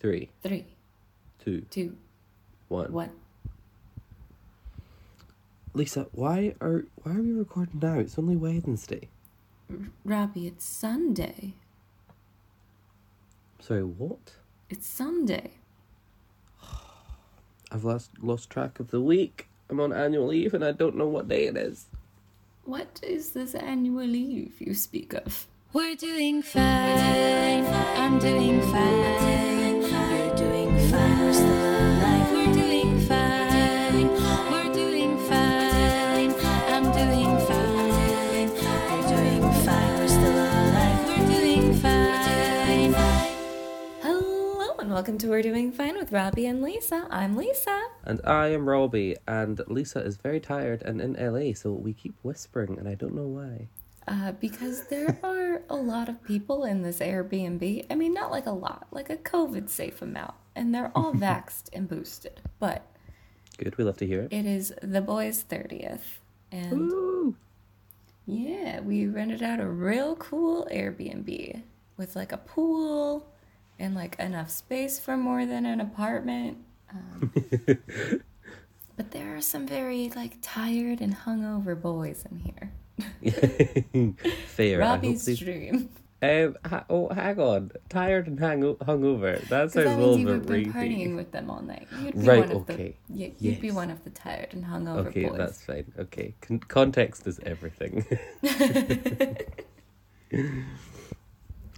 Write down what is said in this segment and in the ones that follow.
Three, Three, two, two, one. one. Lisa, why are why are we recording now? It's only Wednesday. Robbie, it's Sunday. Sorry, what? It's Sunday. I've lost lost track of the week. I'm on annual leave and I don't know what day it is. What is this annual leave you speak of? We're doing fine. I'm doing fine. Welcome to We're Doing Fine with Robbie and Lisa. I'm Lisa. And I am Robbie and Lisa is very tired and in LA, so we keep whispering and I don't know why. Uh, because there are a lot of people in this Airbnb. I mean, not like a lot, like a COVID safe amount. And they're all vaxxed and boosted. But Good, we love to hear it. it is the boys' 30th. And Woo! yeah, we rented out a real cool Airbnb with like a pool and like enough space for more than an apartment. Um, but there are some very like tired and hungover boys in here. Fair. I hope Robbie's dream. Um, ha- oh, hang on. Tired and hang- hungover. That sounds that a means little you would bit be rapey. partying with them all night. You'd be Right, one of okay. the yeah, you'd be one of the tired and hungover Okay, boys. that's fine. Okay, Con- context is everything.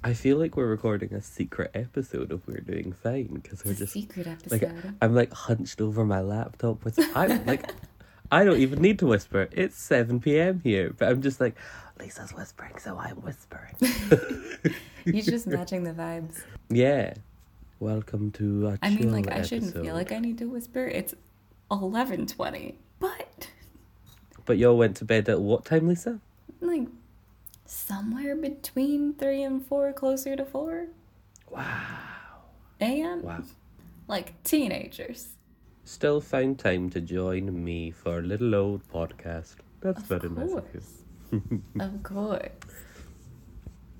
I feel like we're recording a secret episode of We're Doing Fine because we're just secret episode. like. I'm like hunched over my laptop with I'm like I don't even need to whisper. It's seven p.m. here, but I'm just like Lisa's whispering, so I'm whispering. You're just matching the vibes. yeah. Welcome to a I mean, like I shouldn't feel like I need to whisper. It's eleven twenty, but But y'all went to bed at what time, Lisa? like somewhere between three and four, closer to four Wow. a.m. Wow. Like teenagers. Still found time to join me for a little old podcast. That's Of very nice of you. course. of course.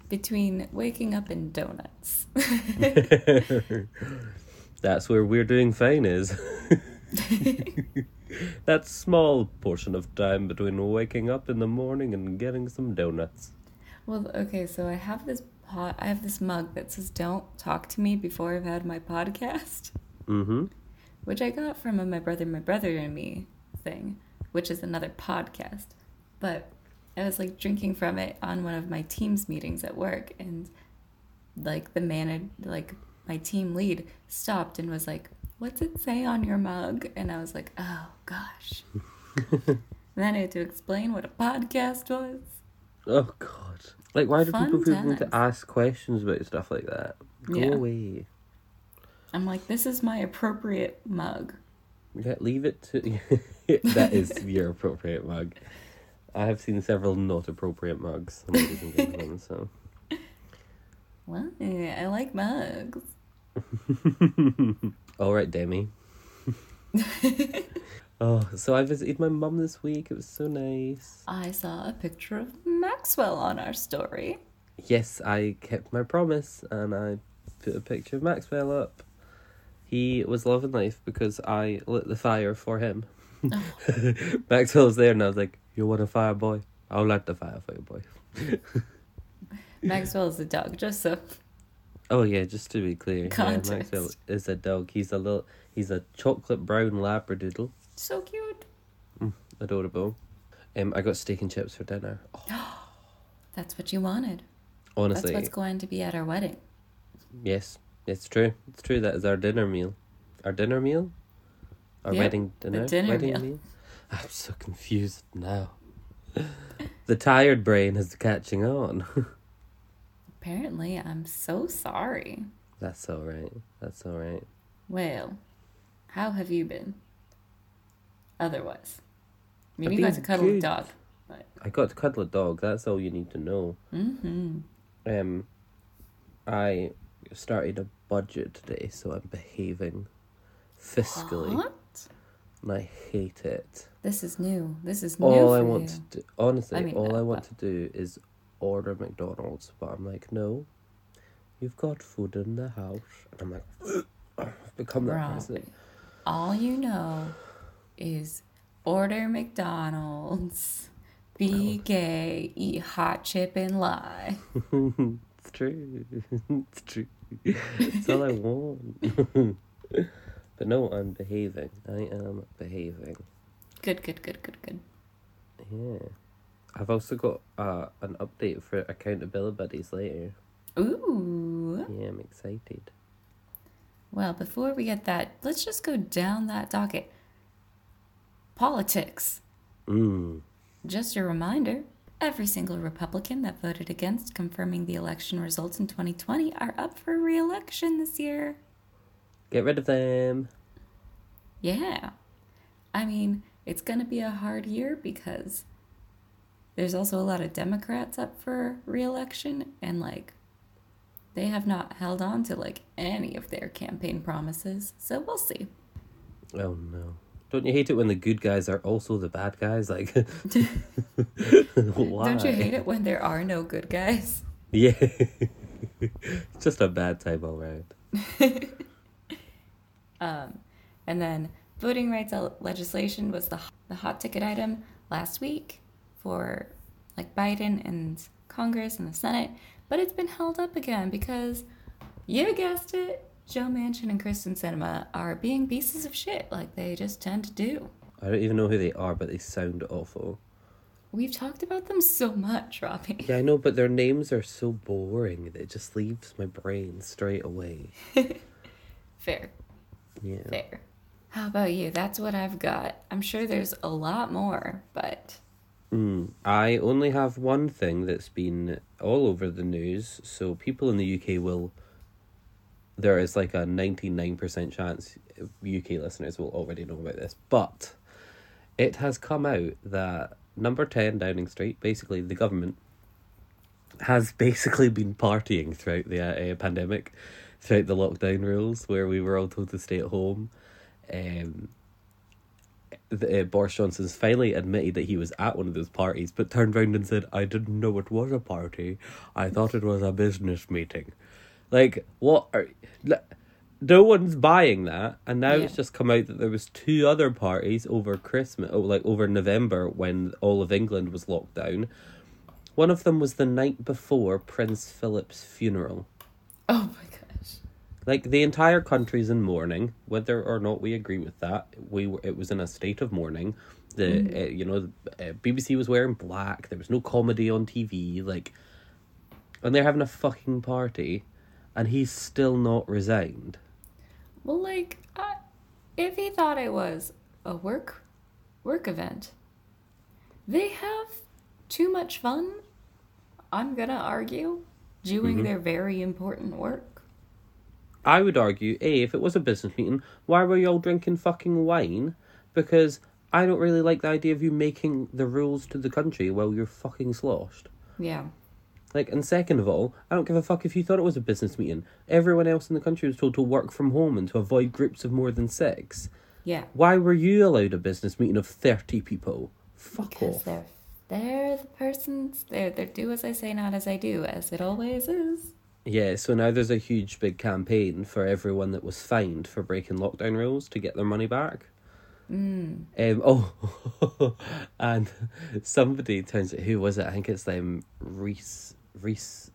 Between waking up and donuts. That's where we're doing fine is. that small portion of time between waking up in the morning and getting some donuts. Well, okay, so I have this pot. I have this mug that says "Don't talk to me before I've had my podcast," Mm-hmm. Which I got from a "My Brother, My Brother and Me" thing, which is another podcast. But I was like drinking from it on one of my team's meetings at work, and like the man, like my team lead, stopped and was like, "What's it say on your mug?" And I was like, "Oh gosh." then I had to explain what a podcast was. Oh God! Like, why do Fun people feel need to ask questions about stuff like that? Go Yeah. away. I'm like, this is my appropriate mug. Yeah, leave it to. that is your appropriate mug. I have seen several not appropriate mugs, gentlemen. So. Well, I like mugs. All right, Demi. oh, so I visited my mum this week. It was so nice. I saw a picture of Maxwell on our story. Yes, I kept my promise and I put a picture of Maxwell up. He was loving life because I lit the fire for him. Maxwell was there and I was like, You want a fire, boy? I'll light the fire for you, boy. Maxwell is a dog, just so. Oh yeah, just to be clear, yeah, Context. Maxwell is a dog. He's a little, he's a chocolate brown labradoodle, So cute. adorable. Um, I got steak and chips for dinner. Oh, That's what you wanted. honestly, That's what's going to be at our wedding. yes, it's true. It's true. That is our dinner meal. Our dinner meal. Our Yep, wedding dinner. dinner wedding meal. I'm so confused now. the tired brain is catching on. Apparently, I'm so sorry. That's all right. That's all right. Well, how have you been? Otherwise. I mean, I've you got to cuddle a dog. But, I got to cuddle a dog. That's all you need to know. mm-hmm. Um, I started a budget today, so I'm behaving fiscally, What? and I hate it. This is new. This is new all I want you. to do, honestly, I mean, all no, I uh, want but- to do is order McDonald's, but I'm like, no, You've got food in the house. And I'm like, I've become that person. all you know is order McDonald's, be gay, eat hot chip and lie. it's true. it's true. It's all I want. but no, I'm behaving. I am behaving. Good, good, good, good, good. Yeah. I've also got uh, an update for accountability buddies later. Ooh. Yeah, I'm excited. Well, before we get that, let's just go down that docket. Politics. Mm. Just a reminder every single Republican that voted against confirming the election results in 2020 are up for re election this year. Get rid of them. Yeah. I mean, it's going to be a hard year because there's also a lot of Democrats up for re election, and like, they have not held on to like any of their campaign promises. So we'll see. Oh no. Don't you hate it when the good guys are also the bad guys? Like, why? Don't you hate it when there are no good guys? Yeah. it's just a bad time all around. Um, and then voting rights legislation was the, the hot ticket item last week for like Biden and Congress and the Senate, but it's been held up again because you guessed it, Joe Manchin and Kyrsten Sinema are being pieces of shit like they just tend to do. I don't even know who they are, but they sound awful. We've talked about them so much, Robbie. Yeah, I know, but their names are so boring that it just leaves my brain straight away. Fair, Yeah. fair. How about you? That's what I've got. I'm sure there's a lot more, but Mm, I only have one thing that's been all over the news, so people in the UK will. There is like a 99% chance UK listeners will already know about this, but it has come out that number 10 Downing Street, basically the government, has basically been partying throughout the uh, uh, pandemic, throughout the lockdown rules, where we were all told to stay at home. Um, the, uh, Boris Johnson's finally admitted that he was at one of those parties, but turned round and said, "I didn't know it was a party. I thought it was a business meeting." Like, what? Are, no one's buying that, and now it's just come out that there was two other parties over Christmas, oh, like over November when all of England was locked down. One of them was the night before Prince Philip's funeral. oh my gosh. Like the entire country's in mourning, whether or not we agree with that. We were, it was in a state of mourning. The uh, you know uh, BBC was wearing black. There was no comedy on TV. Like, and they're having a fucking party, and he's still not resigned. Well, like, I, if he thought it was a work work event, they have too much fun. I'm gonna argue, doing mm-hmm. their very important work. I would argue, a if it was a business meeting, why were you all drinking fucking wine? Because I don't really like the idea of you making the rules to the country while you're fucking sloshed. Yeah, Like, and second of all, I don't give a fuck if you thought it was a business meeting. Everyone else in the country was told to work from home and to avoid groups of more than six. yeah. Why were you allowed a business meeting of 30 people? Fuck Because off. they're they're the persons. They're they're do as I say, not as I do, as it always is. Yeah, so now there's a huge big campaign for everyone that was fined for breaking lockdown rules to get their money back. Mm. Um, oh, and somebody turns it. Who was it? I think it's them Rees Rees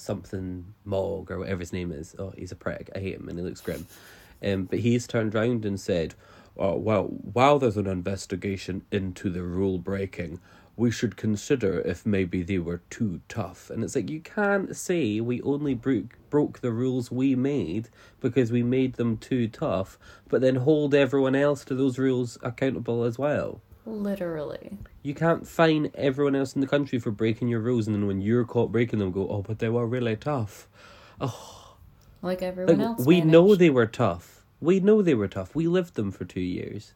something Mogg or whatever his name is. Oh, he's a prick. I hate him, and he looks grim. Um, but he's turned round and said, oh, "Well, while there's an investigation into the rule breaking." We should consider if maybe they were too tough. And it's like, you can't say we only broke, broke the rules we made because we made them too tough, but then hold everyone else to those rules accountable as well. Literally. You can't fine everyone else in the country for breaking your rules, and then when you're caught breaking them, go, oh, but they were really tough. Oh. Like everyone Like, else. we know they were tough. We know they were tough. We lived them for two years.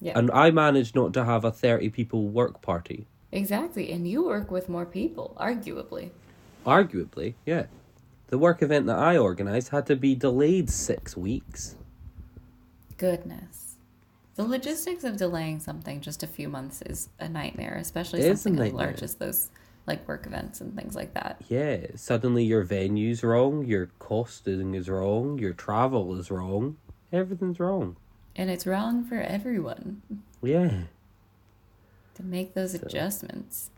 Yeah. And I managed not to have a 30 people work party. exactly. And you work with more people, arguably. Arguably, yeah. The work event that I organised had to be delayed six weeks. Goodness. The logistics of delaying something just a few months is a nightmare, especially It is something as large as those like work events and things like that. Yeah, suddenly your venue's wrong, your costing is wrong, your travel is wrong, everything's wrong. And it's wrong for everyone Yeah. to make those adjustments.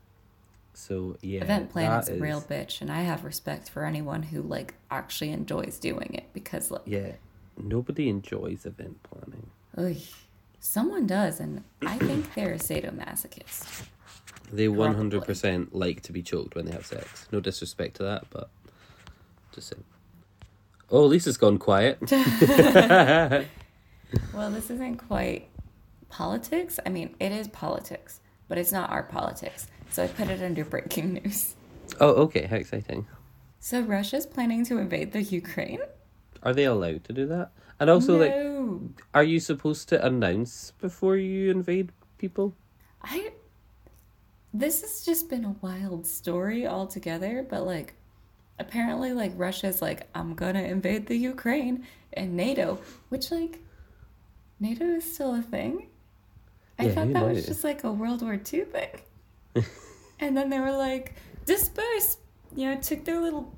So yeah, Event planning's that a real bitch, and I have respect for anyone who like actually enjoys doing it because like Yeah, nobody enjoys event planning. Oy. Someone does, and I think they're a sadomasochist. They one hundred percent like to be choked when they have sex. No disrespect to that, but just saying. Oh, Lisa's gone quiet. Well, this isn't quite politics. I mean, it is politics, but it's not our politics. So I put it under breaking news. oh, okay, how exciting. So Russia's planning to invade the Ukraine? Are they allowed to do that? And also, like, are you supposed to announce before you invade people? I this has just been a wild story altogether, but like apparently like Russia's like I'm to invade the Ukraine and NATO, which like NATO is still a thing. I Yeah, thought that was just like a World War II thing. and then they were like disperse, you know, took their little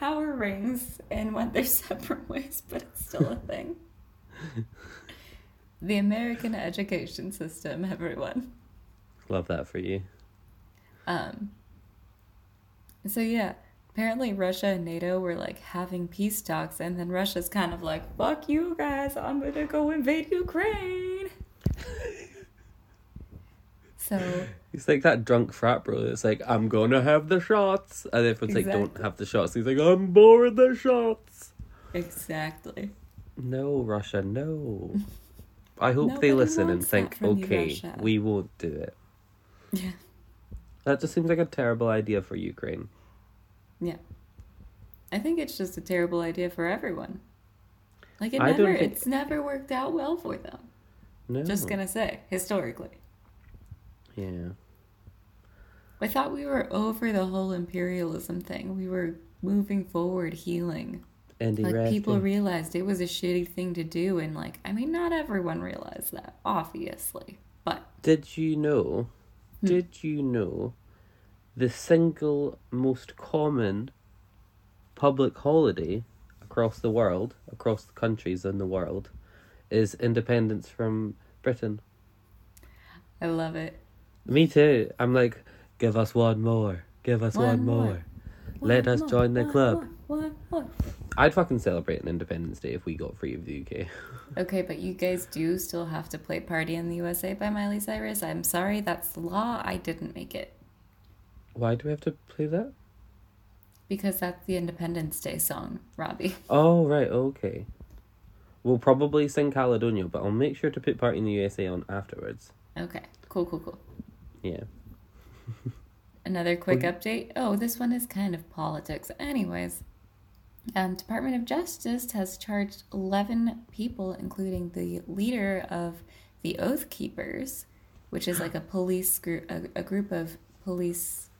power rings and went their separate ways, but it's still a thing. the American education system, everyone. Love that for you. Um, so yeah, apparently Russia and NATO were like having peace talks, and then Russia's kind of like, "Fuck you guys, I'm gonna go invade Ukraine." so He's like that drunk frat bro. It's like I'm gonna have the shots, and everyone's like, "Don't have the shots." He's like, "I'm bored the shots." exactly, No, Russia, no. I hope they listen and think, you, okay, Russia." we won't do it. yeah, That just seems like a terrible idea for Ukraine. yeah. I think it's just a terrible idea for everyone. Like it I never, think- it's never worked out well for them. No. Just gonna say historically. Yeah. I thought we were over the whole imperialism thing. We were moving forward, healing. Andy like people realized it was a shitty thing to do, and like I mean, not everyone realized that, obviously, but Did you know? Hmm. Did you know the single most common public holiday across the world, across the countries in the world, is independence from Britain? I love it. Me too. I'm like, give us one more. Give us one, One more. more. Let One us more, join the one club. more, one more. I'd fucking celebrate an Independence Day if we got free of the UK. Okay, but you guys do still have to play "Party in the USA" by Miley Cyrus. I'm sorry, that's the law. I didn't make it Why do we have to play that? because that's the Independence Day song, Robbie. Oh, right, okay. We'll probably sing Caledonia, but I'll make sure to put Party in the USA on afterwards. Okay, cool, cool, cool. Yeah. Another quick update. Oh, this one is kind of politics. Anyways, um, Department of Justice has charged 11 people, including the leader of the Oath Keepers, which is like a police group, a, a group of police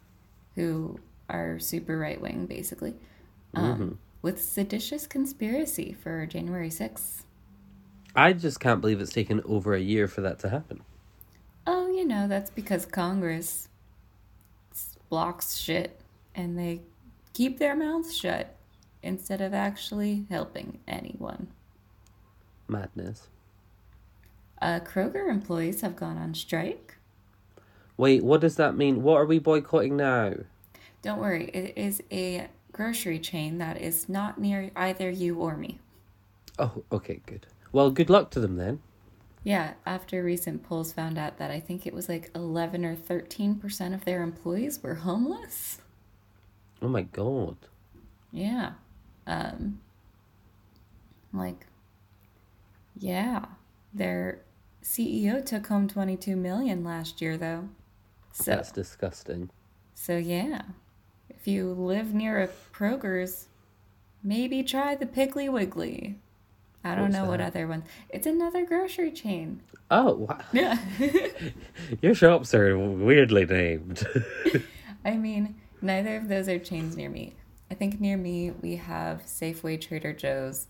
who are super right wing, basically, um, with seditious conspiracy for January 6th. I just can't believe it's taken over a year for that to happen. You know, that's because Congress blocks shit and they keep their mouths shut instead of actually helping anyone. Madness. Uh, Kroger employees have gone on strike. Wait, what does that mean? What are we boycotting now? Don't worry, it is a grocery chain that is not near either you or me. Oh, okay, good. Well, good luck to them then. Yeah, after recent polls found out that I think it was like 11 or 13% of their employees were homeless. Oh my god. Yeah. Um like yeah, their CEO took home 22 million last year though. So That's disgusting. so yeah. If you live near a Kroger's, maybe try the Piggly Wiggly. I don't know what other ones. It's another grocery chain. Oh, wow. Yeah. Your shops are weirdly named. I mean, neither of those are chains near me. I think near me we have Safeway, Trader Joe's,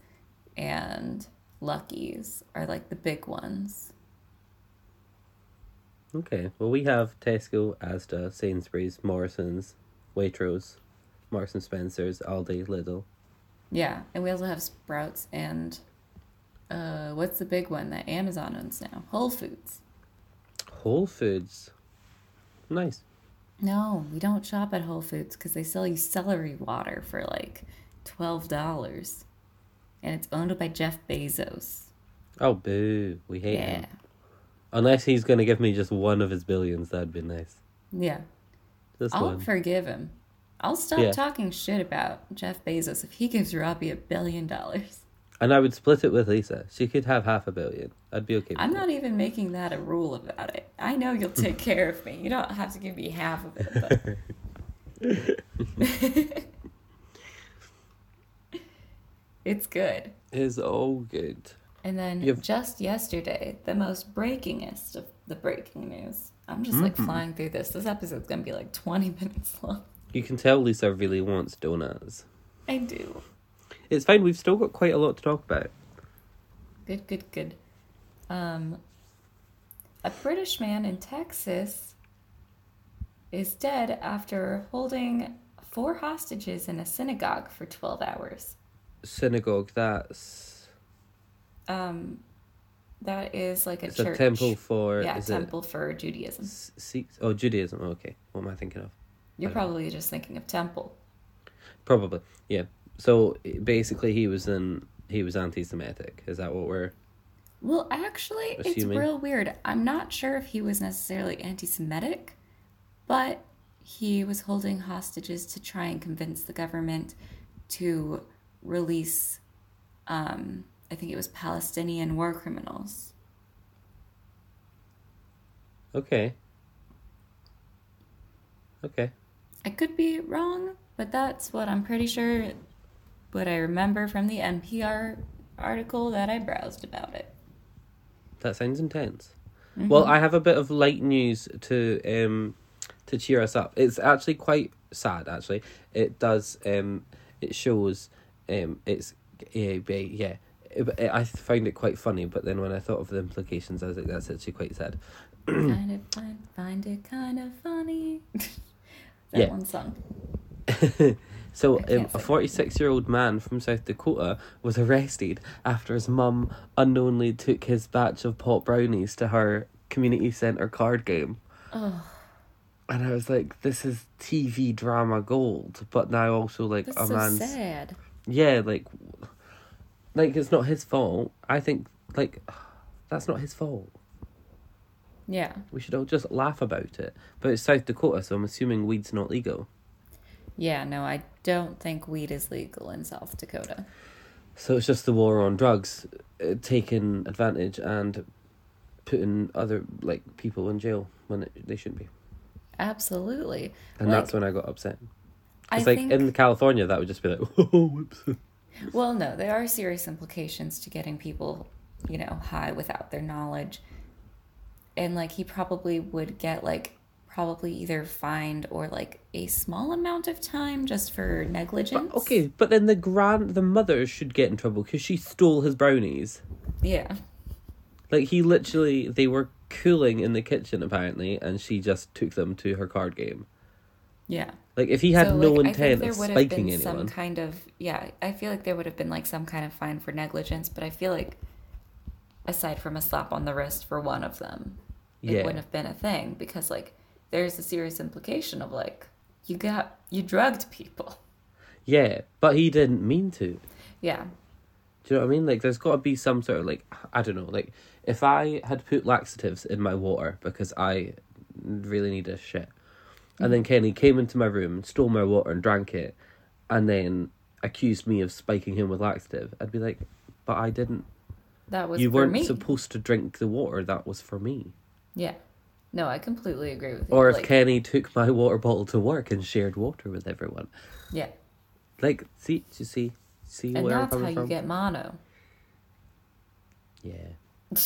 and Lucky's are like the big ones. Okay. Well, we have Tesco, Asda, Sainsbury's, Morrison's, Waitrose, Marks and Spencer's, Aldi, Lidl. Yeah, and we also have Sprouts and uh, what's the big one that Amazon owns now? Whole Foods. Whole Foods. Nice. No, we don't shop at Whole Foods because they sell you celery water for like twelve dollars, and it's owned by Jeff Bezos. Oh, boo. We hate Yeah, him. Unless he's going to give me just one of his billions, that'd be nice. yeah. Just I'll one. forgive him. I'll stop Yeah. talking shit about Jeff Bezos if he gives Robbie a billion dollars. And I would split it with Lisa. She could have half a billion. I'd be okay with I'm that. not even making that a rule about it. I know you'll take care of me. You don't have to give me half of it. But... it's good. It's all good. And then You've- just yesterday, the most breakingest of the breaking news. I'm just like mm-hmm. flying through this. This episode's gonna be like 20 minutes long. You can tell Lisa really wants donuts. I do. It's fine. We've still got quite a lot to talk about. Good, good, good. Um, a British man in Texas is dead after holding four hostages in a synagogue for 12 hours. Synagogue. That's Um, that is like a it's church. a temple for. yeah, temple for Judaism. Sikhs? Oh, Judaism. Okay. What am I thinking of? You're don't know. probably just thinking of temple. Probably. Yeah. So basically, he was in. He was anti-Semitic. Is that what we're? Well, actually, it's real weird. I'm not sure if he was necessarily anti Semitic, but he was holding hostages to try and convince the government to release, um, I think it was Palestinian war criminals. Okay. Okay. I could be wrong, but that's what I'm pretty sure, what I remember from the NPR article that I browsed about it. That sounds intense. Well, I have a bit of light news to um to cheer us up. It's actually quite sad. Actually, it does um it shows um it's yeah yeah. It- I found it quite funny, but then when I thought of the implications, I was like, "That's actually quite sad." kind of find, find it kind of funny. that Yeah. one song. so, um, a 46 year old man from South Dakota was arrested after his mum unknowingly took his batch of pot brownies to her community centre card game. Oh. And I was like, this is TV drama gold, but now also like That's a so man's sad. yeah, like like it's not his fault. I think like that's not his fault. Yeah. We should all just laugh about it. But it's South Dakota, so I'm assuming weed's not legal. Yeah, no, I don't think weed is legal in South Dakota. So it's just the war on drugs uh, taking advantage and putting other like people in jail when it, they shouldn't be. Absolutely. And Like, that's when I got upset. I It's like think, in California, that would just be like, oh, whoops. well, no, there are serious implications to getting people, you know, high without their knowledge. And like he probably would get like probably either fined or like a small amount of time just for negligence. But, okay, but then the grand, the mother should get in trouble because she stole his brownies. Yeah. Like he literally, they were cooling in the kitchen apparently, and she just took them to her card game. Yeah. Like if he had So, no like, intent of spiking been some anyone, kind of yeah. I feel like there would have been like some kind of fine for negligence, but I feel like aside from a slap on the wrist for one of them, it Yeah. wouldn't have been a thing because like there's a serious implication of like you got you drugged people. yeah, but he didn't mean to. Yeah. Do you know what I mean? Like, there's got to be some sort of like, I don't know, like if I had put laxatives in my water because I really need a shit, and then mm-hmm. Kenny came into my room and stole my water and drank it, and then accused me of spiking him with laxative, I'd be like, but I didn't. That was you weren't me. supposed to drink the water. That was for me. Yeah. No, I completely agree with you. Or if like, Kenny took my water bottle to work and shared water with everyone, yeah. like, see, you see, see And where I'm that's how you from? get mono. Yeah.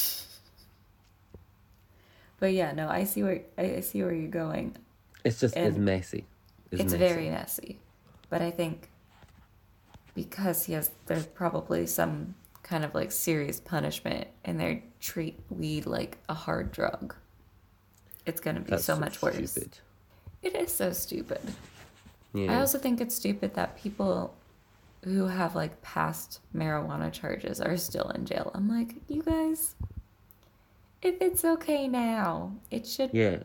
But yeah, no, I see where I I see where you're going. It's just it's And messy. it's messy. very messy but i think because he has there's probably some kind of like serious punishment and they treat weed like a hard drug it's going to be That's so much worse. stupid. It is so stupid. Yeah. I also think it's stupid that people who have like past marijuana charges are still in jail. I'm like, you guys, if it's okay now, it should. yeah.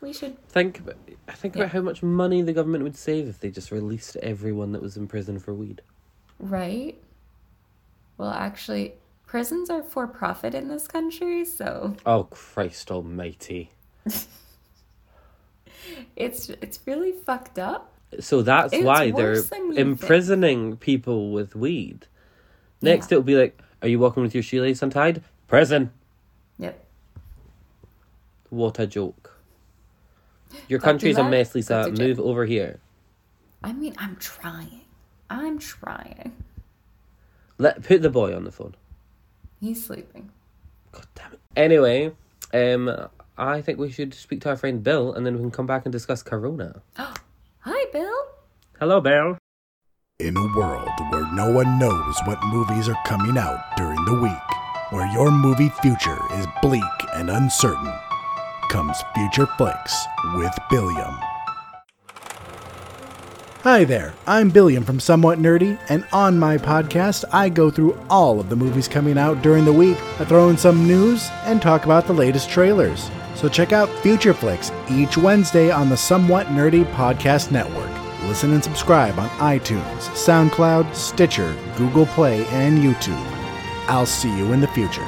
We should. Think about think Yeah. about how much money the government would save if they just released everyone that was in prison for weed. Right. Well, actually, prisons are for profit in this country, so Oh Christ Almighty! it's it's really fucked up. So that's It's why they're you think. imprisoning people with weed. Next, Yeah. it'll be like, "Are you walking with your shoelace untied?" Prison. Yep. What a joke! Your country's a mess, Lisa. Move over here. I mean, I'm trying. I'm trying. Let put the boy on the phone. He's sleeping. God damn it. Anyway, um, I think we should speak to our friend Bill, and then we can come back and discuss Corona. Hi, Bill. Hello, Bill. In a world where no one knows what movies are coming out during the week, where your movie future is bleak and uncertain, comes Future Flicks with Billiam. Hi there, I'm Billiam from Somewhat Nerdy, and on my podcast, I go through all of the movies coming out during the week. I throw in some news and talk about the latest trailers. So check out Future Flicks each Wednesday on the Somewhat Nerdy Podcast Network. Listen and subscribe on iTunes, SoundCloud, Stitcher, Google Play, and YouTube. I'll see you in the future.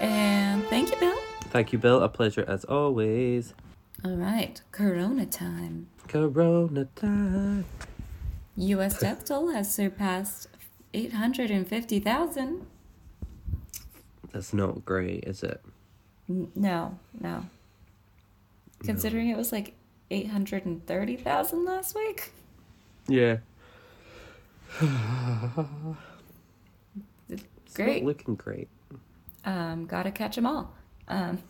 And thank you, Bill. Thank you, Bill. A pleasure as always. All right, Corona time. Corona time. U.S. death toll has surpassed 850,000. That's not great, is it? No, no. Considering it was like 830,000 last week. Yeah. Great. looking great, Um, gotta catch them all. Um,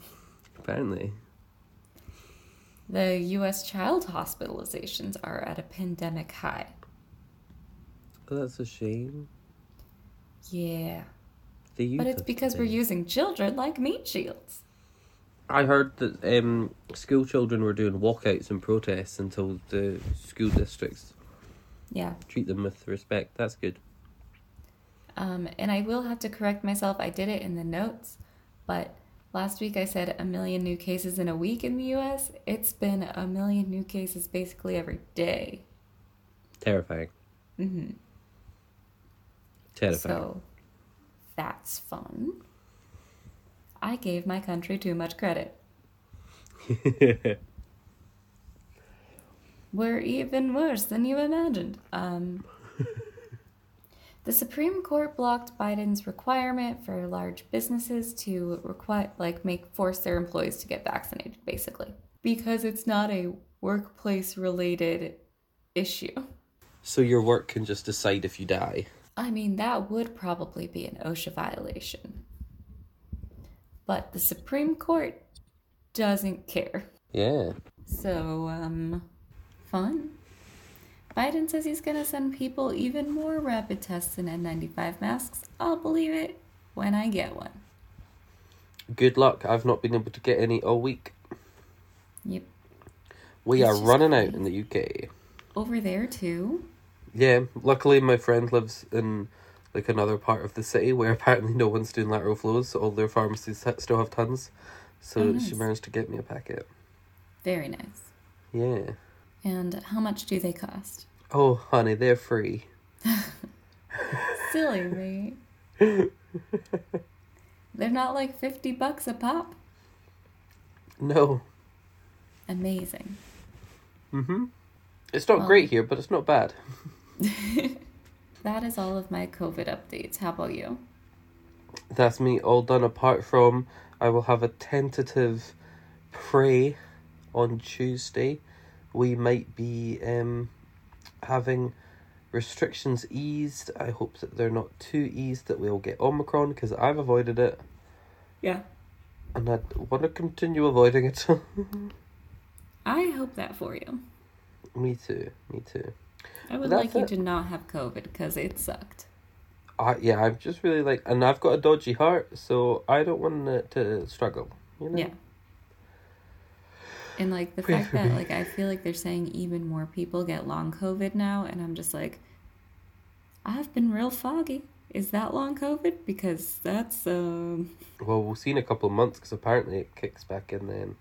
apparently. the U.S. child hospitalizations are at a pandemic high. Oh, that's a shame. Yeah. The But it's because we're using children like meat shields. I heard that um, school children were doing walkouts and protests until the school districts Yeah. treat them with respect. That's good. Um, and I will have to correct myself. I did it in the notes, but last week I said a million new cases in a week in the US. It's been a million new cases basically every day. Terrifying. hmm Terrifying. So that's fun. I gave my country too much credit. We're even worse than you imagined. Um, the Supreme Court blocked Biden's requirement for large businesses to require, like, make force their employees to get vaccinated, basically, because it's not a workplace-related issue. so your work can just decide if you die. I mean, that would probably be an OSHA violation. But the Supreme Court doesn't care. Yeah. So, um, fun. Biden says he's gonna send people even more rapid tests and N95 masks. I'll believe it when I get one. Good luck. I've not been able to get any all week. Yep. We It's are running out in the UK. Over there, too. Yeah, luckily my friend lives in like another part of the city where apparently no one's doing lateral flows, so all their pharmacies ha- still have tons. So Oh, she managed to get me a packet. Very nice. Yeah. And how much do they cost? Oh, honey, they're free. Silly me. They're not like 50 bucks a pop. No. Amazing. Mm Mhm. It's not Well- great here, but it's not bad. That is all of my COVID updates. How about you? That's me all done. Apart from, I will have a tentative pray on Tuesday. We might be um having restrictions eased. I hope that they're not too eased that we'll get Omicron because I've avoided it Yeah. and I want to continue avoiding it. I hope that for you. me too. Me too. I would like you it. to not have COVID because it sucked. I yeah. I'm just really like, and I've got a dodgy heart, so I don't want it to struggle. You know. Yeah. And like the fact that like I feel like they're saying even more people get long COVID now, and I'm just like, I've been real foggy. Is that long COVID? Because that's um Well, we'll see in a couple of months because apparently it kicks back in then.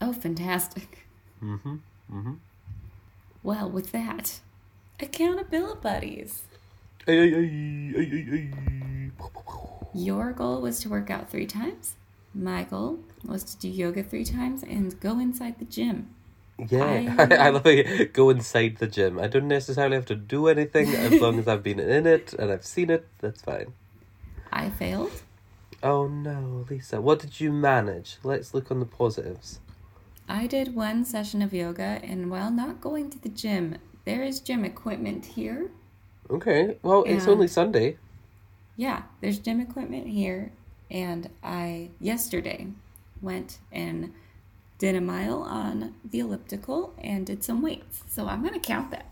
oh fantastic. Mm-hmm. Mm-hmm. Well, with that, accountability buddies. Your goal was to work out three times. My goal was to do yoga three times and go inside the gym. Yeah, I- I, love it. Go inside the gym. I don't necessarily have to do anything as long as I've been in it and I've seen it. That's fine. I failed. Oh no, Lisa, what did you manage? Let's look on the positives. I did one session of yoga, and while not going to the gym, there is gym equipment here. Okay, well, it's only Sunday. Yeah, there's gym equipment here. And I, yesterday, went and did a mile on the elliptical and did some weights. So I'm going to count that.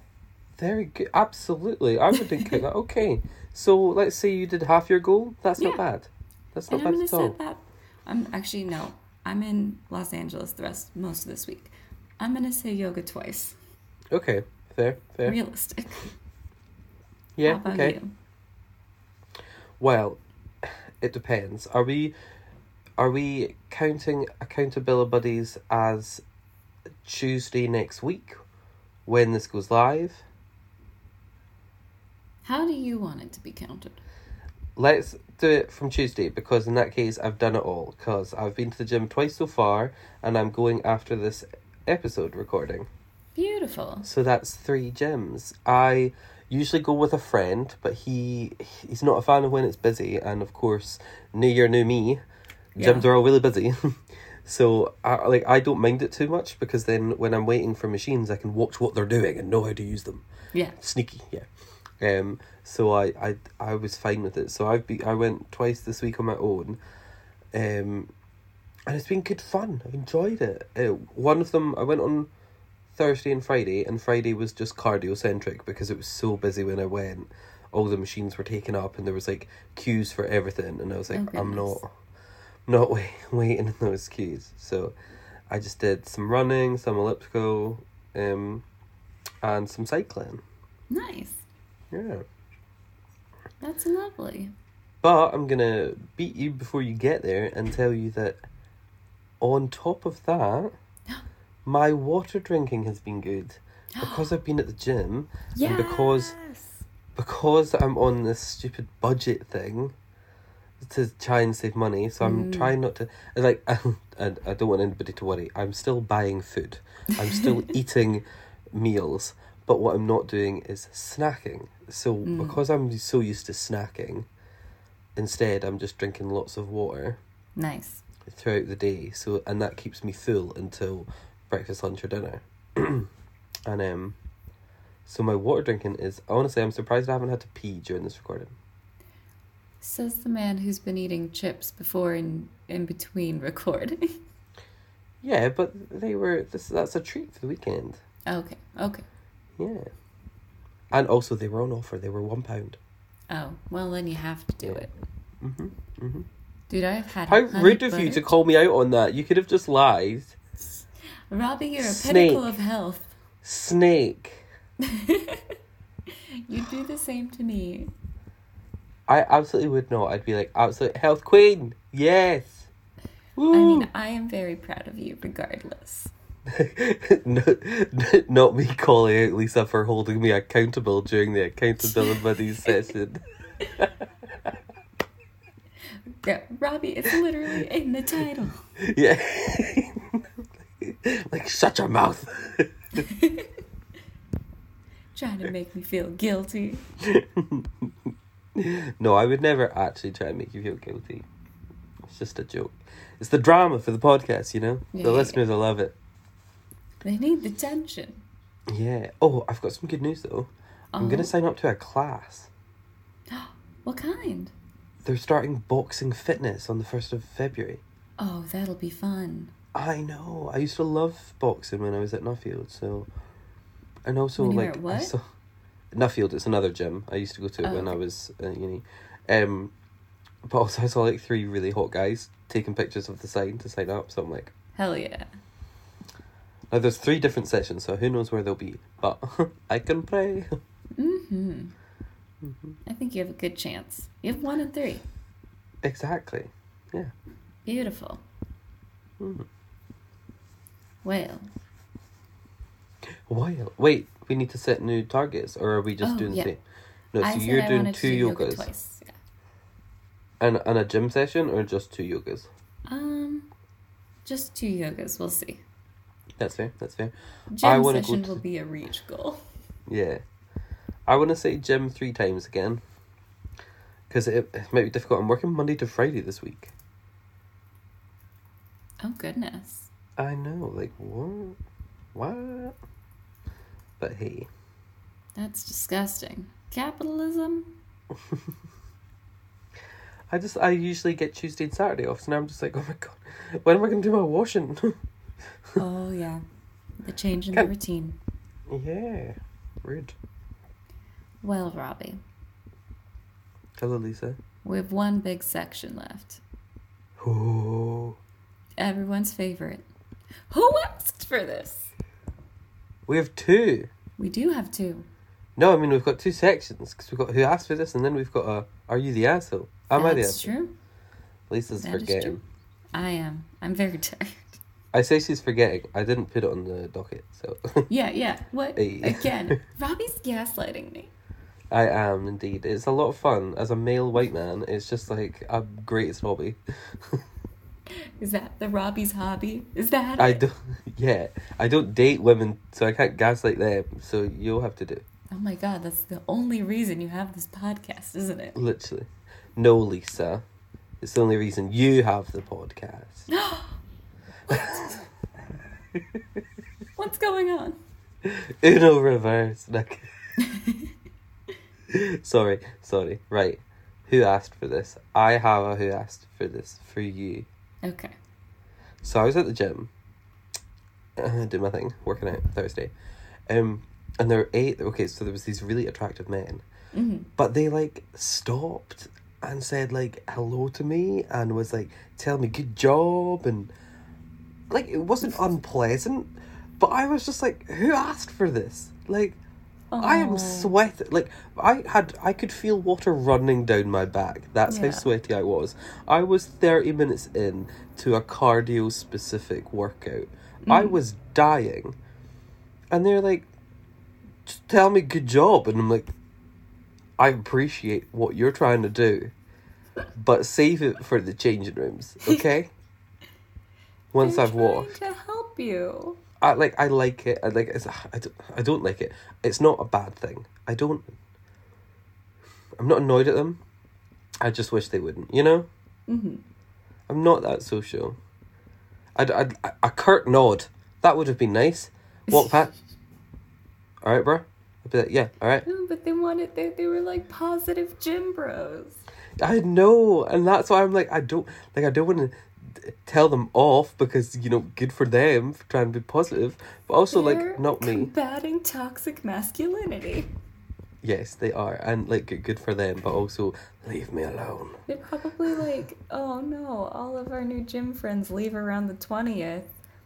Very good. Absolutely. I would think that. Okay, so let's say you did half your goal. That's not bad. That's And not I'm bad going at all. set that. I'm actually, no, I'm in Los Angeles the rest, most of this week. I'm going to say yoga twice. Okay, fair, fair. Realistic. Yeah, okay. you? Well, it depends. Are we are we counting accountability buddies as Tuesday next week when this goes live? How do you want it to be counted? Let's do it from Tuesday because in that case I've done it all because I've been to the gym twice so far and I'm going after this episode recording. Beautiful. So that's three gyms. I usually go with a friend, but he he's not a fan of when it's busy, and of course, New Year, new me. Gyms are all really busy, so I like I don't mind it too much because then when I'm waiting for machines, I can watch what they're doing and know how to use them. Yeah. Sneaky, yeah. Um. So I I I was fine with it. So I've be I went twice this week on my own. Um. And it's been good fun. I've enjoyed it. Uh, one of them I went on Thursday and Friday, and Friday was just cardio centric because it was so busy when I went. All the machines were taken up, and there was like queues for everything, and I was like, Oh, I'm not, not wait, waiting in those queues. So, I just did some running, some elliptical, um, and some cycling. Nice. Yeah, That's lovely. but I'm gonna beat you before you get there and tell you that. On top of that, my water drinking has been good because I've been at the gym. And because because I'm on this stupid budget thing to try and save money, so I'm mm. trying not to like and I don't want anybody to worry. I'm still buying food. I'm still eating meals, but what I'm not doing is snacking. So because I'm so used to snacking, instead I'm just drinking lots of water Nice. throughout the day. So and that keeps me full until breakfast, lunch, or dinner. and um, so my water drinking is honestly, I'm surprised I haven't had to pee during this recording. Says the man who's been eating chips before and in between recording. Yeah, but they were this. That's a treat for the weekend. okay. Okay. Yeah, and also they were on offer. They were one pound. Oh well, then you have to do Yeah. it, Mm-hmm. Mm-hmm. dude. I've had How rude of you to call me out on that. You could have just lied. Robbie, you're a Snake. pinnacle of health. Snake. You do the same to me. I absolutely would not. I'd be like absolute health queen. Yes. Woo. I mean, I am very proud of you, regardless. No, not me calling out Lisa for holding me accountable during the accountability session. Yeah, Robbie, it's literally in the title. Yeah. like, shut your mouth. Trying to make me feel guilty. no, I would never actually try and make you feel guilty. It's just a joke. It's the drama for the podcast, you know? Yeah, the yeah, listeners will love it. They need the tension. Yeah. Oh, I've got some good news though. I'm going Oh. to sign up to a class. What kind? They're starting boxing fitness on the 1st of February. Oh, that'll be fun. I know. I used to love boxing when I was at Nuffield, so and also When you were like at what? I saw Nuffield. It's another gym. I used to go to Oh, when I was at uni. Um, but also I saw like three really hot guys taking pictures of the sign to sign up. So I'm like, Hell yeah. Now there's three different sessions, so who knows where they'll be. But I can pray. Mm-hmm. I think you have a good chance. You have one and three. Exactly. Yeah. Beautiful. Mm. Well, While wait, we need to set new targets, or are we just Oh, doing yeah. the same? No, so I said you're I doing two do yoga yogas twice. Yeah. and and a gym session, or just two yogas. Um, just two yogas. We'll see. That's fair. That's fair. I Gym wanna session to- will be a reach goal. Yeah. I want to say gym three times again. Because it, it might be difficult. I'm working Monday to Friday this week. Oh goodness. I know, like, what? What? But hey. That's disgusting. Capitalism? I just, I usually get Tuesday and Saturday off, so now I'm just like, oh my god, when am I going to do my washing? oh yeah. The change in the routine. yeah. Rude. Well, Robbie, Hello, Lisa. we have one big section left. Oh. Everyone's favorite. Who asked for this? We have two. We do have two. No, I mean, we've got two sections. Because we've got who asked for this, and then we've got a, are you the asshole? Am I the That's true. Lisa's That forgetting. I am. I'm very tired. I say she's forgetting. I didn't put it on the docket, so Yeah, yeah. What? Hey. Again, Robbie's gaslighting me. I am indeed. It's a lot of fun as a male white man. It's just like a greatest hobby. Is that the Robbie's hobby? Is that I it? don't. Yeah, I don't date women, so I can't gaslight them. So you'll have to do Oh my god, that's the only reason you have this podcast, isn't it? literally. No, Lisa. It's the only reason you have the podcast. What's going on? Uno reverse. Like. sorry, sorry. Right. Who asked for this? I have a who asked for this for you. Okay. So I was at the gym, uh, did my thing, working out Thursday, um, and there were eight. Okay, so there was these really attractive men, hmm but they like stopped and said like hello to me and was like "Tell me good job and like it wasn't unpleasant, but I was just like, who asked for this? Like, I am Oh. sweating. Like I had, I could feel water running down my back. That's how sweaty I was. I was thirty minutes in to a cardio specific workout. I Mm. was dying, and they're like, "Just tell me good job," and I'm like, I appreciate what you're trying to do, but save it for the changing rooms, okay? Once I'm I've washed. trying to help you. I like I like it. I like it's, I don't, I don't like it. It's not a bad thing. I don't I'm not annoyed at them. I just wish they wouldn't, you know? hmm I'm not that social. I'd, I'd a curt nod. That would have been nice. Walk past. All right, bro. I'd be like, yeah, all right. No, but they wanted they they were like positive gym bros. I know, and that's why I'm like, I don't like. I don't want to tell them off because you know, good for them for trying to be positive, but also They're like not me. Combating toxic masculinity. Yes, they are, and like good- for them, but also leave me alone. They're probably like, oh no, all of our new gym friends leave around the 20th.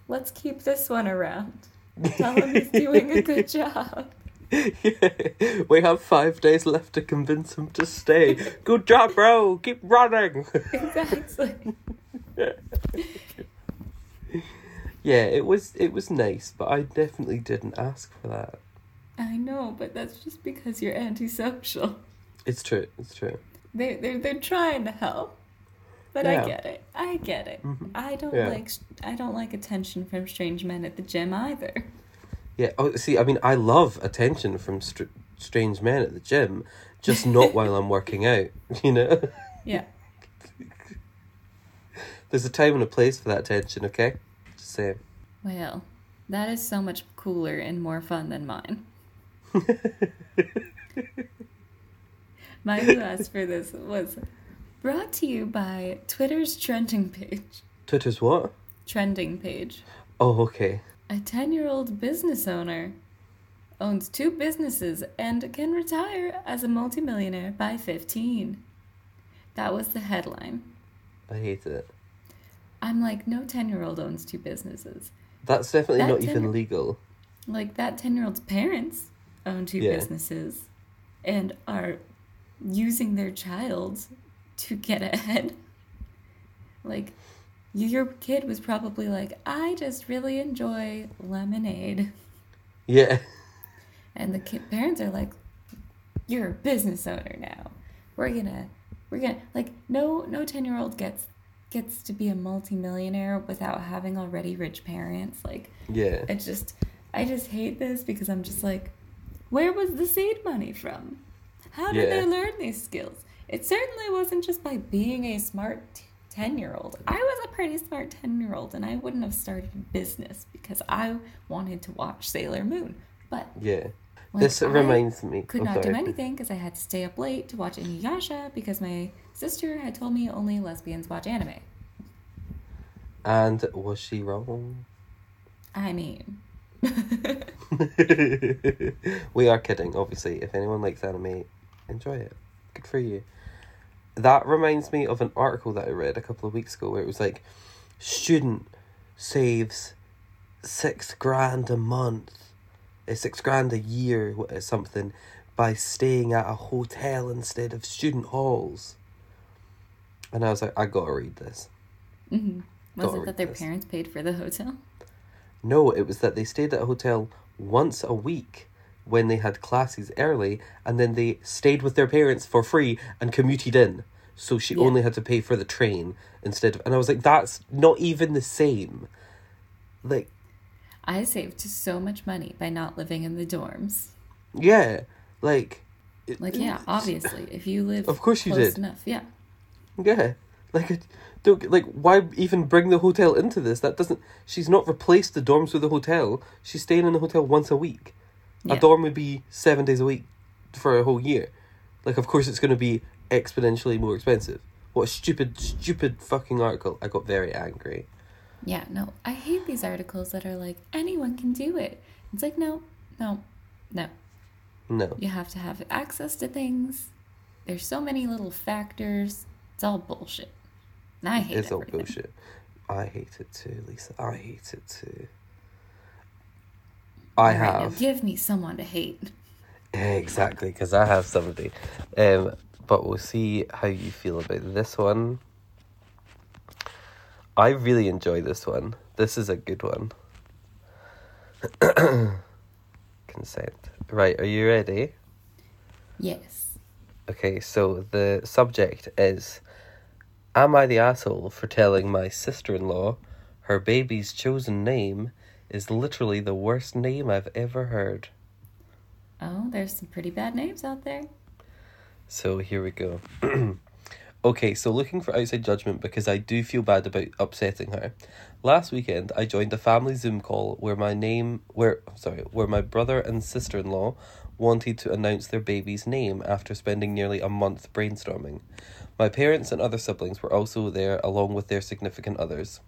Let's keep this one around. Tell him he's doing a good job. we have five days left to convince him to stay. Good job, bro. Keep running. Exactly. yeah, it was it was nice, but I definitely didn't ask for that. I know, but that's just because you're antisocial. It's true. It's true. They they're they're trying to help. But Yeah. I get it. I get it. Mhm. I don't Yeah. like I don't like attention from strange men at the gym either. Yeah. Oh, see, I mean, I love attention from str- strange men at the gym, just not while I'm working out. You know, Yeah. There's a time and a place for that tension, Okay, just saying. Well, that is so much cooler and more fun than mine. My who asked for this was brought to you by Twitter's trending page. Twitter's what? Trending page. Oh, okay. A 10 year old business owner owns two businesses and can retire as a multimillionaire by 15. That was the headline. I hate it. I'm like, no 10 year old owns two businesses. That's definitely That not ten- even legal. Like that 10 year old's parents own two Yeah. businesses and are using their child to get ahead. Like, your kid was probably like, I just really enjoy lemonade. Yeah. And the kid parents are like, You're a business owner now. We're gonna, we're gonna, like, no, no 10 year old gets gets to be a multimillionaire without having already rich parents like Yeah. I just I just hate this because I'm just like, where was the seed money from? How did Yeah. they learn these skills? It certainly wasn't just by being a smart ten year old. I was a pretty smart ten year old, and I wouldn't have started a business because I wanted to watch Sailor Moon. But Yeah. this I reminds me. could oh, not do anything because I had to stay up late to watch Inuyasha because my sister had told me only lesbians watch anime. And was she wrong? I mean, we are kidding, obviously. If anyone likes anime, enjoy it. Good for you. That reminds me of an article that I read a couple of weeks ago where it was like, student saves six grand a month, uh, six grand a year, uh, something, by staying at a hotel instead of student halls. And I was like, I gotta read this. mhm. was Gotta it that their this. parents paid for the hotel? No, it was that they stayed at a hotel once a week when they had classes early, and then they stayed with their parents for free and commuted in. So she Yeah. only had to pay for the train instead of. And I was like, that's not even the same. Like, I saved so much money by not living in the dorms. yeah, like. Like, yeah, obviously, if you live Of course you close did. enough, yeah. Yeah, like don't like why even bring the hotel into this? That doesn't. She's not replaced the dorms with the hotel. She's staying in the hotel once a week. Yeah. A dorm would be seven days a week for a whole year. Like, of course, it's going to be exponentially more expensive. What a stupid, stupid fucking article. I got very angry. Yeah, no, I hate these articles that are like anyone can do it. It's like no, no, no. No. You have to have access to things. There's so many little factors. It's all bullshit. And I hate it. It's all bullshit. I hate it too, Lisa. I hate it too. I right, have. give me someone to hate. Exactly, because I have somebody. Um, but we'll see how you feel about this one. I really enjoy this one. This is a good one. Consent. Right, are you ready? Yes. Okay, so the subject is Am I the asshole for telling my sister in law her baby's chosen name is literally the worst name I've ever heard? Oh, there's some pretty bad names out there. So here we go. okay, so looking for outside judgment because I do feel bad about upsetting her. Last weekend I joined a family Zoom call where my name where sorry, where my brother and sister-in-law wanted to announce their baby's name after spending nearly a month brainstorming. My parents and other siblings were also there along with their significant others.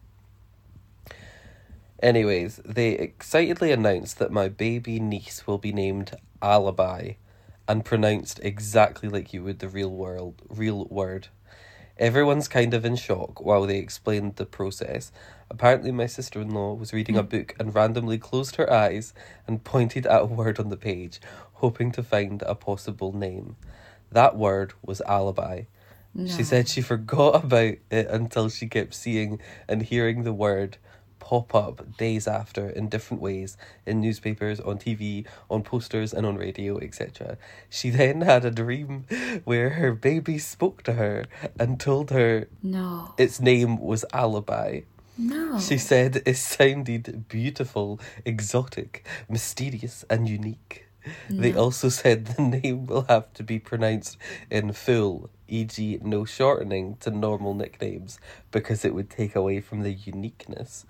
Anyways, they excitedly announced that my baby niece will be named Alibi and pronounced exactly like you would the real world real word. Everyone's kind of in shock while they explained the process. Apparently my sister-in-law was reading a hmm. book and randomly closed her eyes and pointed at a word on the page, hoping to find a possible name. That word was alibi. She said she forgot about it until she kept seeing and hearing the word pop up days after in different ways in newspapers, on TV, on posters, and on radio, etc. She then had a dream where her baby spoke to her and told her No. its name was Alibi. No. She said it sounded beautiful, exotic, mysterious, and unique. They also said the name will have to be pronounced in full, e.g., no shortening to normal nicknames, because it would take away from the uniqueness.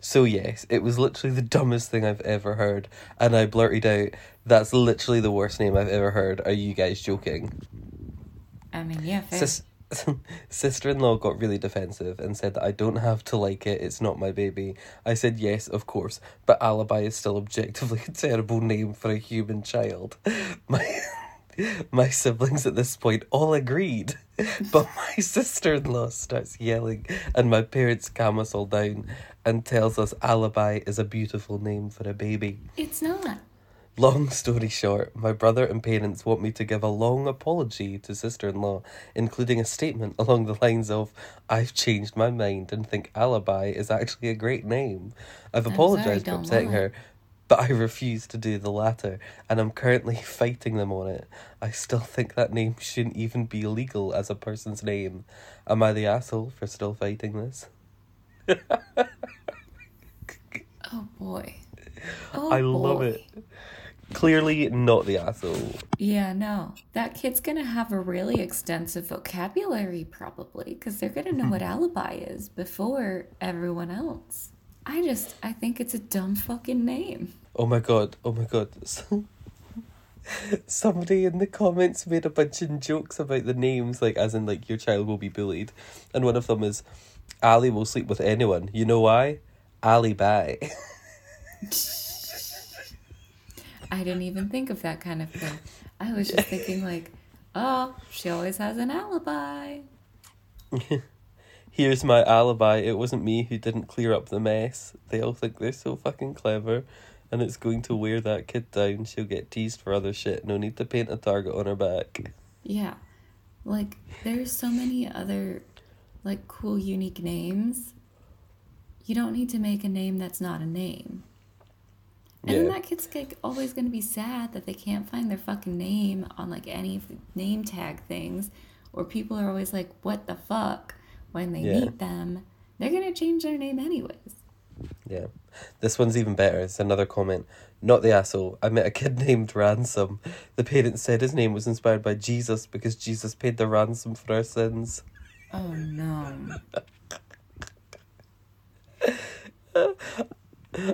So, yes, it was literally the dumbest thing I've ever heard, and I blurted out, That's literally the worst name I've ever heard. Are you guys joking? I mean, yeah, fair. Sis- Sister in law got really defensive and said that I don't have to like it, it's not my baby. I said yes, of course, but alibi is still objectively a terrible name for a human child. My My siblings at this point all agreed, but my sister in law starts yelling, and my parents calm us all down and tells us Alibi is a beautiful name for a baby. It's not. Long story short, my brother and parents want me to give a long apology to sister in law, including a statement along the lines of, I've changed my mind and think Alibi is actually a great name. I've apologised for upsetting her, but I refuse to do the latter, and I'm currently fighting them on it. I still think that name shouldn't even be legal as a person's name. Am I the asshole for still fighting this? Oh boy. Oh, I love boy. it. Clearly not the asshole. Yeah, no. That kid's gonna have a really extensive vocabulary probably, because they're gonna know what alibi is before everyone else. I just, I think it's a dumb fucking name. Oh my god, oh my god. Somebody in the comments made a bunch of jokes about the names, like as in like your child will be bullied. And one of them is Ali will sleep with anyone. You know why? Ali bye. I didn't even think of that kind of thing. I was just thinking like, oh, she always has an alibi. Here's my alibi. It wasn't me who didn't clear up the mess. They all think they're so fucking clever. And it's going to wear that kid down. She'll get teased for other shit. No need to paint a target on her back. Yeah. Like there's so many other like cool unique names. You don't need to make a name that's not a name. And then that kid's like always gonna be sad that they can't find their fucking name on like any name tag things, or people are always like, "What the fuck?" when they Yeah. meet them. They're gonna change their name anyways. Yeah. This one's even better. It's another comment. Not the asshole. I met a kid named Ransom. The parents said his name was inspired by Jesus because Jesus paid the ransom for our sins. Oh no.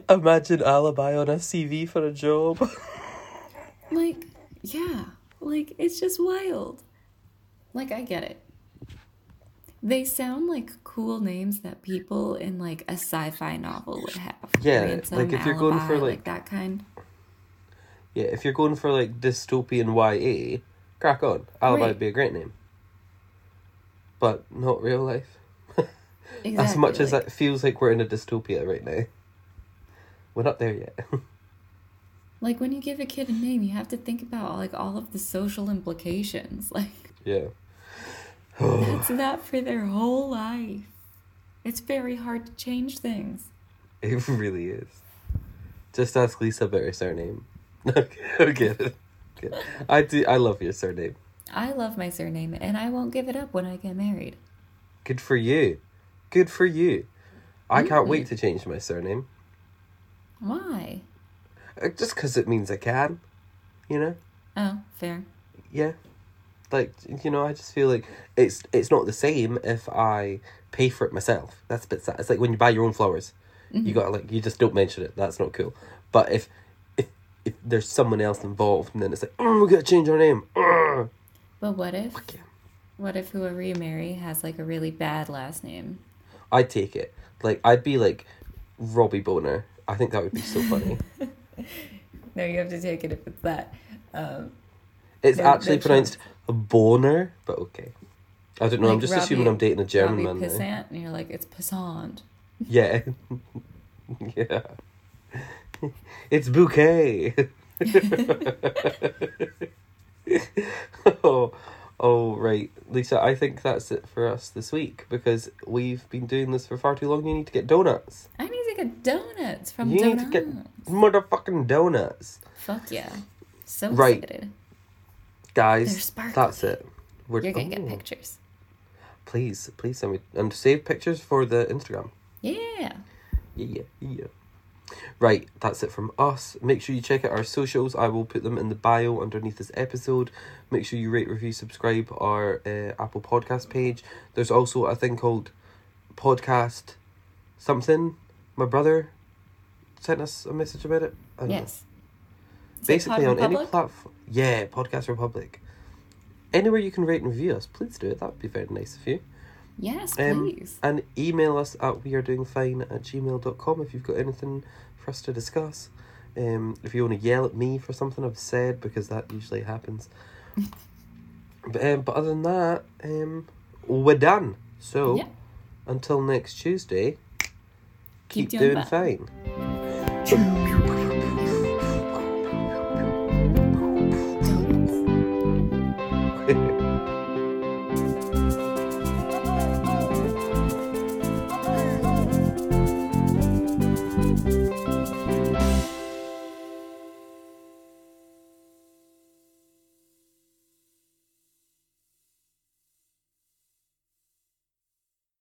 Imagine alibi on a CV for a job. Like, yeah, like it's just wild. Like, I get it. They sound like cool names that people in like a sci-fi novel would have. Yeah, Ransom, like, if you're going for, Alibi, like- that kind. yeah, if you're going for like dystopian YA, crack on. Alibi Right. would be a great name. But not real life. Exactly. As much as like, it feels like we're in a dystopia right now. We're not there yet. like when you give a kid a name, you have to think about like all of the social implications. Like yeah. that's that for their whole life. It's very hard to change things. It really is. Just ask Lisa about her surname. okay. okay. I do. I love your surname. I love my surname, and I won't give it up when I get married. Good for you. Good for you. I can't wait to change my surname. Why? Uh, Just because it means I can. You know. Oh, fair. Yeah. Like you know, I just feel like it's it's not the same if I pay for it myself. That's a bit sad. It's like when you buy your own flowers. You gotta like you just don't mention it. That's not cool. But if if if there's someone else involved, and then it's like, oh, we gotta change our name. But what if yeah. what if whoever you marry has like a really bad last name? I'd take it. Like I'd be like Robbie Boner. I think that would be so funny. No, you have to take it if it's that. Um, It's actually no pronounced Boner, but okay. I don't know. I'm just Robbie- assuming I'm dating a German Robbie man. Pissant, and you're like, it's Pissant. Yeah. yeah. It's bouquet. oh, oh, right, Lisa. I think that's it for us this week because we've been doing this for far too long. You need to get donuts. I need to get donuts from You Donuts. need to get motherfucking donuts, Fuck yeah. So Right. excited. guys. That's it. We're You're gonna get oh, pictures. Please, please send me and save pictures for the Instagram. Yeah. Yeah, yeah. Right, that's it from us. Make sure you check out our socials. I will put them in the bio underneath this episode. Make sure you rate, review, subscribe our uh, Apple Podcast page. There's also a thing called Podcast something. My brother sent us a message about it. I. Yes. Basically, on any platform. Yeah, Podcast Republic. Anywhere you can rate and review us, please do it. That would be very nice of you. Yes, Um, please. and email us at wearedoingfine at gmail.com if you've got anything for us to discuss. Um, if you want to yell at me for something I've said, because that usually happens. but, um, but other than that, um, we're done. So Yeah. until next Tuesday, keep, Keep doing doing fine.